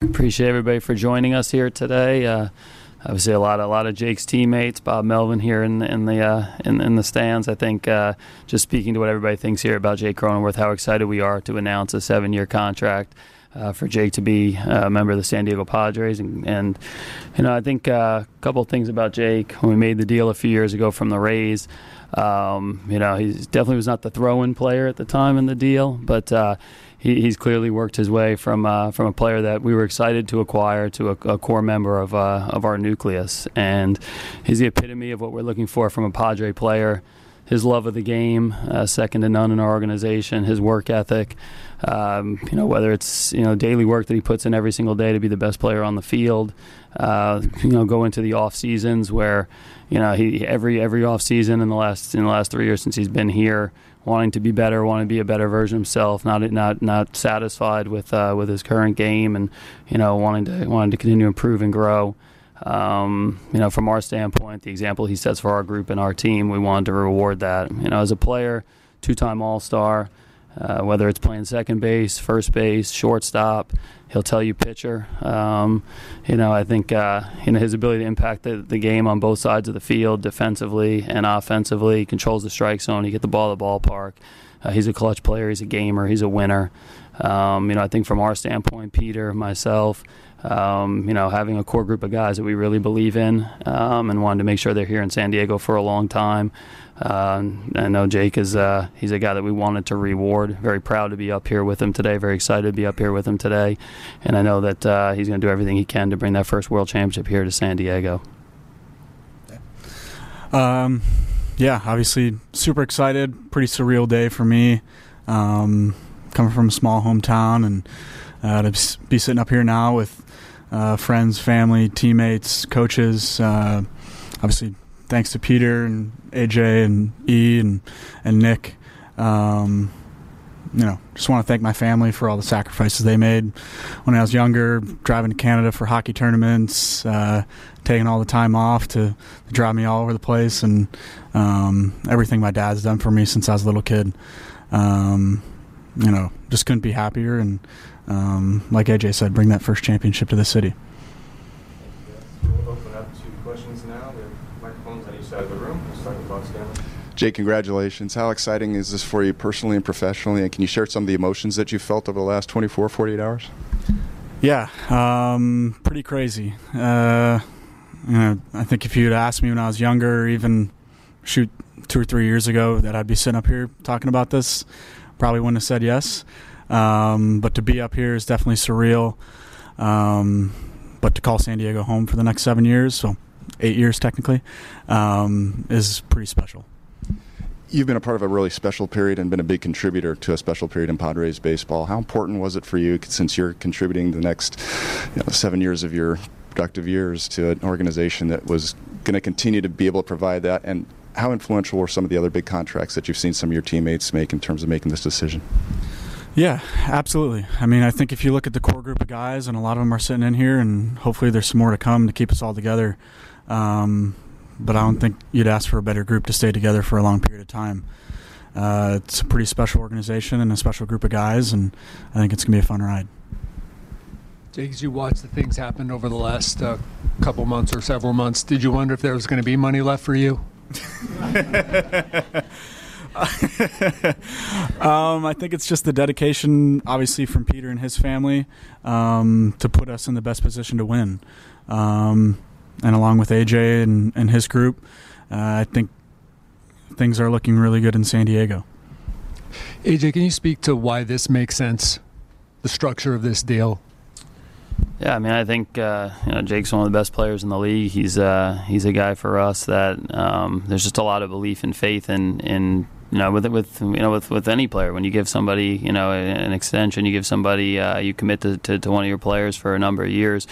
Appreciate everybody for joining us here today. Uh, obviously, a lot, a lot of Jake's teammates, Bob Melvin here in the in the uh, in, in, the stands. I think uh, just speaking to what everybody thinks here about Jake Cronenworth, how excited we are to announce a seven-year contract. Uh, for Jake to be a member of the San Diego Padres. And, and you know, I think uh, a couple of things about Jake. When we made the deal a few years ago from the Rays, um, you know, he definitely was not the throw-in player at the time in the deal, but uh, he, he's clearly worked his way from uh, from a player that we were excited to acquire to a, a core member of uh, of our nucleus, and he's the epitome of what we're looking for from a Padre player. His love of the game, uh, second to none in our organization. His work ethic, um, you know, whether it's you know daily work that he puts in every single day to be the best player on the field. Uh, you know, go into the off seasons where, you know, he every every off season in the last in the last three years since he's been here, wanting to be better, wanting to be a better version of himself, not not not satisfied with uh, with his current game, and you know wanting to wanting to continue to improve and grow. Um, you know, from our standpoint, the example he sets for our group and our team, we wanted to reward that. You know, as a player, two-time All-Star. Uh, whether it's playing second base, first base, shortstop, he'll tell you pitcher. Um, you know, I think uh, you know his ability to impact the, the game on both sides of the field, defensively and offensively. He controls the strike zone. He get the ball to the ballpark. Uh, he's a clutch player. He's a gamer. He's a winner. Um, you know, I think from our standpoint, Peter, myself, um, you know, having a core group of guys that we really believe in um, and wanted to make sure they're here in San Diego for a long time. Uh, I know Jake is uh, he's a guy that we wanted to reward. Very proud to be up here with him today. Very excited to be up here with him today, and I know that uh, he's going to do everything he can to bring that first World Championship here to San Diego. Um, yeah, obviously super excited. Pretty surreal day for me. Um, coming from a small hometown and to be sitting up here now with uh, friends, family, teammates, coaches. Uh, obviously thanks to Peter and AJ and E and and Nick. Um, you know, just want to thank my family for all the sacrifices they made when I was younger, driving to Canada for hockey tournaments, uh, taking all the time off to, to, drive me all over the place, and um, everything my dad's done for me since I was a little kid. Um, you know, just couldn't be happier. And um, like AJ said, bring that first championship to the city. Jake, congratulations. How exciting is this for you personally and professionally? And can you share some of the emotions that you felt over the last 24, 48 hours? Yeah, um, pretty crazy. Uh, you know, I think if you'd asked me when I was younger, or even shoot two or three years ago, that I'd be sitting up here talking about this, probably wouldn't have said yes. Um, but to be up here is definitely surreal. Um, but to call San Diego home for the next seven years, so eight years technically, um, is pretty special you've been a part of a really special period and been a big contributor to a special period in Padres baseball. How important was it for you, since you're contributing the next you know, seven years of your productive years to an organization that was going to continue to be able to provide that? And how influential were some of the other big contracts that you've seen some of your teammates make in terms of making this decision? Yeah, absolutely. I mean, I think if you look at the core group of guys, and a lot of them are sitting in here, and hopefully there's some more to come to keep us all together. Um, but I don't think you'd ask for a better group to stay together for a long period of time. Uh, it's a pretty special organization and a special group of guys, and I think it's going to be a fun ride. Jake, as you watch the things happen over the last uh, couple months or several months, did you wonder if there was going to be money left for you? um, I think it's just the dedication, obviously, from Peter and his family um, to put us in the best position to win. Um, and along with AJ and, and his group, uh, I think things are looking really good in San Diego. AJ, can you speak to why this makes sense, the structure of this deal? Yeah, I mean, I think uh, you know Jake's one of the best players in the league. He's uh, he's a guy for us that um, there's just a lot of belief and faith in in you know with with you know with, with any player. When you give somebody you know an extension, you give somebody uh, you commit to, to, to one of your players for a number of years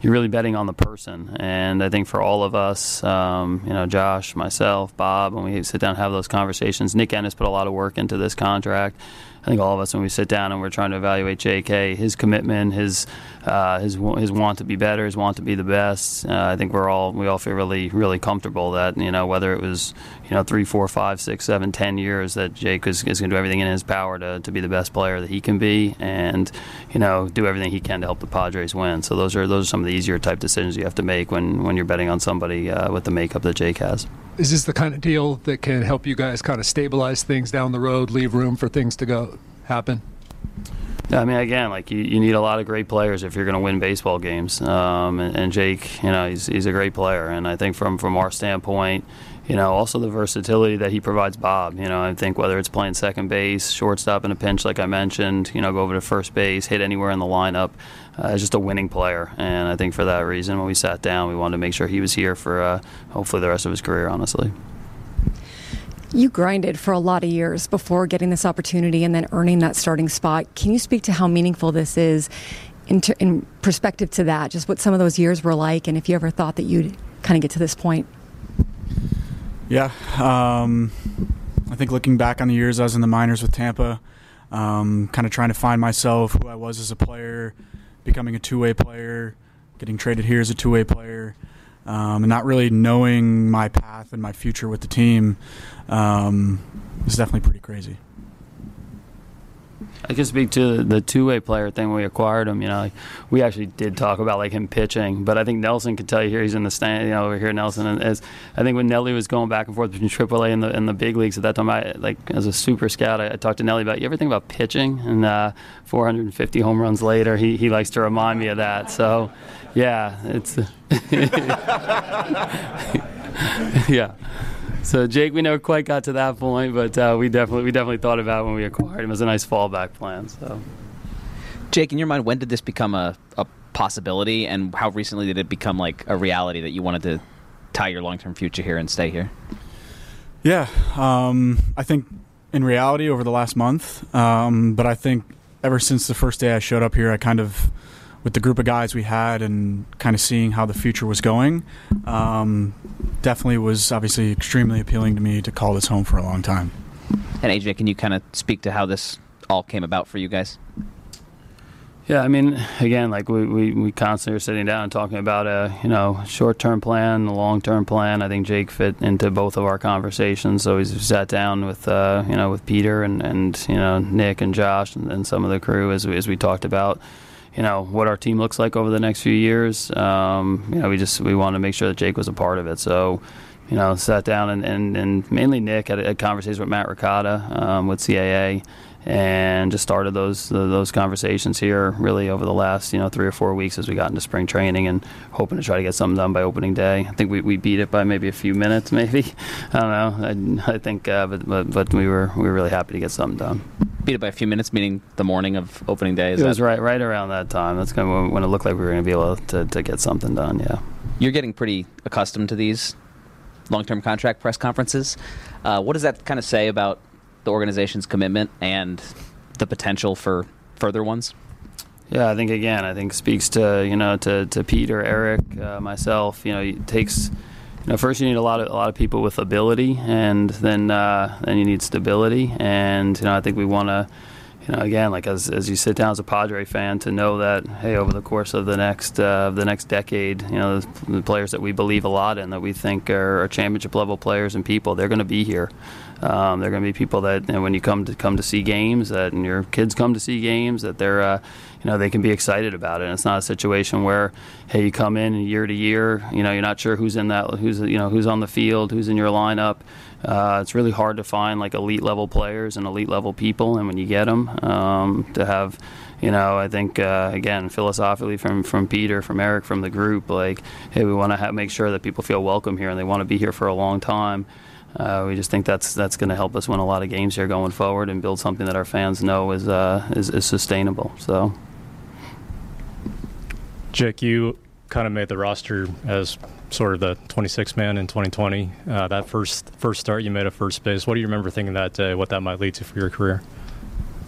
you're really betting on the person. And I think for all of us, um, you know, Josh, myself, Bob, when we sit down and have those conversations, Nick Ennis put a lot of work into this contract. I think all of us when we sit down and we're trying to evaluate J.K. his commitment, his uh, his his want to be better, his want to be the best. Uh, I think we're all we all feel really really comfortable that you know whether it was you know three, four, five, six, seven, ten years that Jake is, is going to do everything in his power to, to be the best player that he can be, and you know do everything he can to help the Padres win. So those are those are some of the easier type decisions you have to make when when you're betting on somebody uh, with the makeup that Jake has. Is this the kind of deal that can help you guys kind of stabilize things down the road, leave room for things to go happen? I mean, again, like you, you need a lot of great players if you're going to win baseball games. Um, and, and, Jake, you know, he's, he's a great player. And I think from, from our standpoint, you know, also the versatility that he provides Bob. You know, I think whether it's playing second base, shortstop in a pinch, like I mentioned, you know, go over to first base, hit anywhere in the lineup, uh, just a winning player. And I think for that reason, when we sat down, we wanted to make sure he was here for uh, hopefully the rest of his career, honestly. You grinded for a lot of years before getting this opportunity and then earning that starting spot. Can you speak to how meaningful this is in, in perspective to that? Just what some of those years were like, and if you ever thought that you'd kind of get to this point? Yeah. Um, I think looking back on the years I was in the minors with Tampa, um, kind of trying to find myself, who I was as a player, becoming a two way player, getting traded here as a two way player um, and not really knowing my path and my future with the team um, is definitely pretty crazy. I can speak to the two-way player thing when we acquired him. You know, like, we actually did talk about like him pitching, but I think Nelson could tell you here. He's in the stand, you know, over here. Nelson, and as I think when Nelly was going back and forth between AAA and the and the big leagues at that time, I like as a super scout, I, I talked to Nelly about you ever think about pitching, and uh, 450 home runs later, he he likes to remind me of that. So, yeah, it's yeah. So Jake, we never quite got to that point, but uh, we definitely we definitely thought about when we acquired him as a nice fallback plan. So, Jake, in your mind, when did this become a, a possibility, and how recently did it become like a reality that you wanted to tie your long term future here and stay here? Yeah, um, I think in reality over the last month, um, but I think ever since the first day I showed up here, I kind of with the group of guys we had and kind of seeing how the future was going, um, definitely was obviously extremely appealing to me to call this home for a long time. And AJ, can you kind of speak to how this all came about for you guys? Yeah, I mean, again, like we, we, we constantly are sitting down and talking about a you know short term plan, a long term plan. I think Jake fit into both of our conversations. So he's sat down with uh, you know with Peter and, and you know Nick and Josh and, and some of the crew as we, as we talked about you know what our team looks like over the next few years. Um, you know, we just we wanted to make sure that Jake was a part of it. So, you know, sat down and, and, and mainly Nick had a, conversation with Matt Ricotta um, with CAA and just started those those conversations here really over the last you know three or four weeks as we got into spring training and hoping to try to get something done by opening day. I think we, we beat it by maybe a few minutes, maybe. I don't know. I, I think, uh, but, but, but we were we were really happy to get something done. Beat it by a few minutes, meaning the morning of opening day. Is it was right right around that time. That's kind of when it looked like we were going to be able to, to get something done. Yeah. You're getting pretty accustomed to these long-term contract press conferences. Uh, what does that kind of say about the organization's commitment and the potential for further ones? Yeah, I think again, I think speaks to you know to, to Peter, Eric, uh, myself. You know, it takes know first you need a lot of a lot of people with ability, and then uh, then you need stability. And you know, I think we want to you know, again, like as, as you sit down as a Padre fan, to know that hey, over the course of the next uh, the next decade, you know, the, the, players that we believe a lot in, that we think are, are championship level players and people, they're going to be here. Um, they're going to be people that when you come to come to see games, that and your kids come to see games, that they're uh, you know they can be excited about it. And it's not a situation where hey, you come in year to year, you know, you're not sure who's in that, who's you know who's on the field, who's in your lineup. Uh, it's really hard to find like elite level players and elite level people, and when you get them, um, to have, you know, I think uh, again philosophically from from Peter, from Eric, from the group, like, hey, we want to make sure that people feel welcome here and they want to be here for a long time. Uh, we just think that's that's going to help us win a lot of games here going forward and build something that our fans know is uh, is, is sustainable. So, Jake, you kind of made the roster as sort of the 26th man in 2020. Uh, that first first start you made at first base. What do you remember thinking that day? What that might lead to for your career?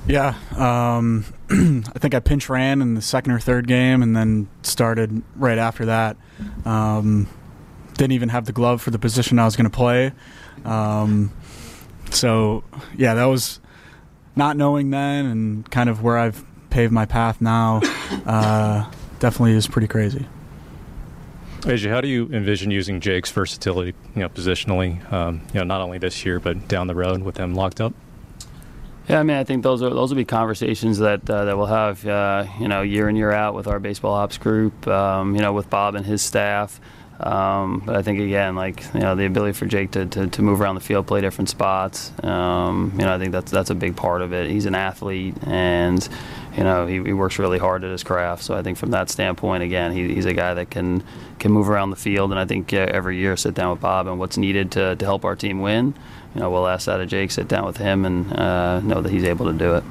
Yeah, um, I think I pinch ran in the second or third game, and then started right after that. Um, didn't even have the glove for the position I was going to play. Um, so yeah, that was not knowing then and kind of where I've paved my path now, uh, definitely is pretty crazy. AJ, how do you envision using Jake's versatility, you know, positionally, um, you know, not only this year but down the road with them locked up? Yeah, I mean, I think those are those will be conversations that uh, that we'll have, uh, you know, year in year out with our baseball ops group, um, you know, with Bob and his staff. Um, but I think again, like you know, the ability for Jake to, to, to move around the field, play different spots. Um, you know, I think that's that's a big part of it. He's an athlete, and you know, he, he works really hard at his craft. So I think from that standpoint, again, he, he's a guy that can can move around the field. And I think every year sit down with Bob and what's needed to to help our team win. You know, we'll ask that of Jake, sit down with him, and uh, know that he's able to do it.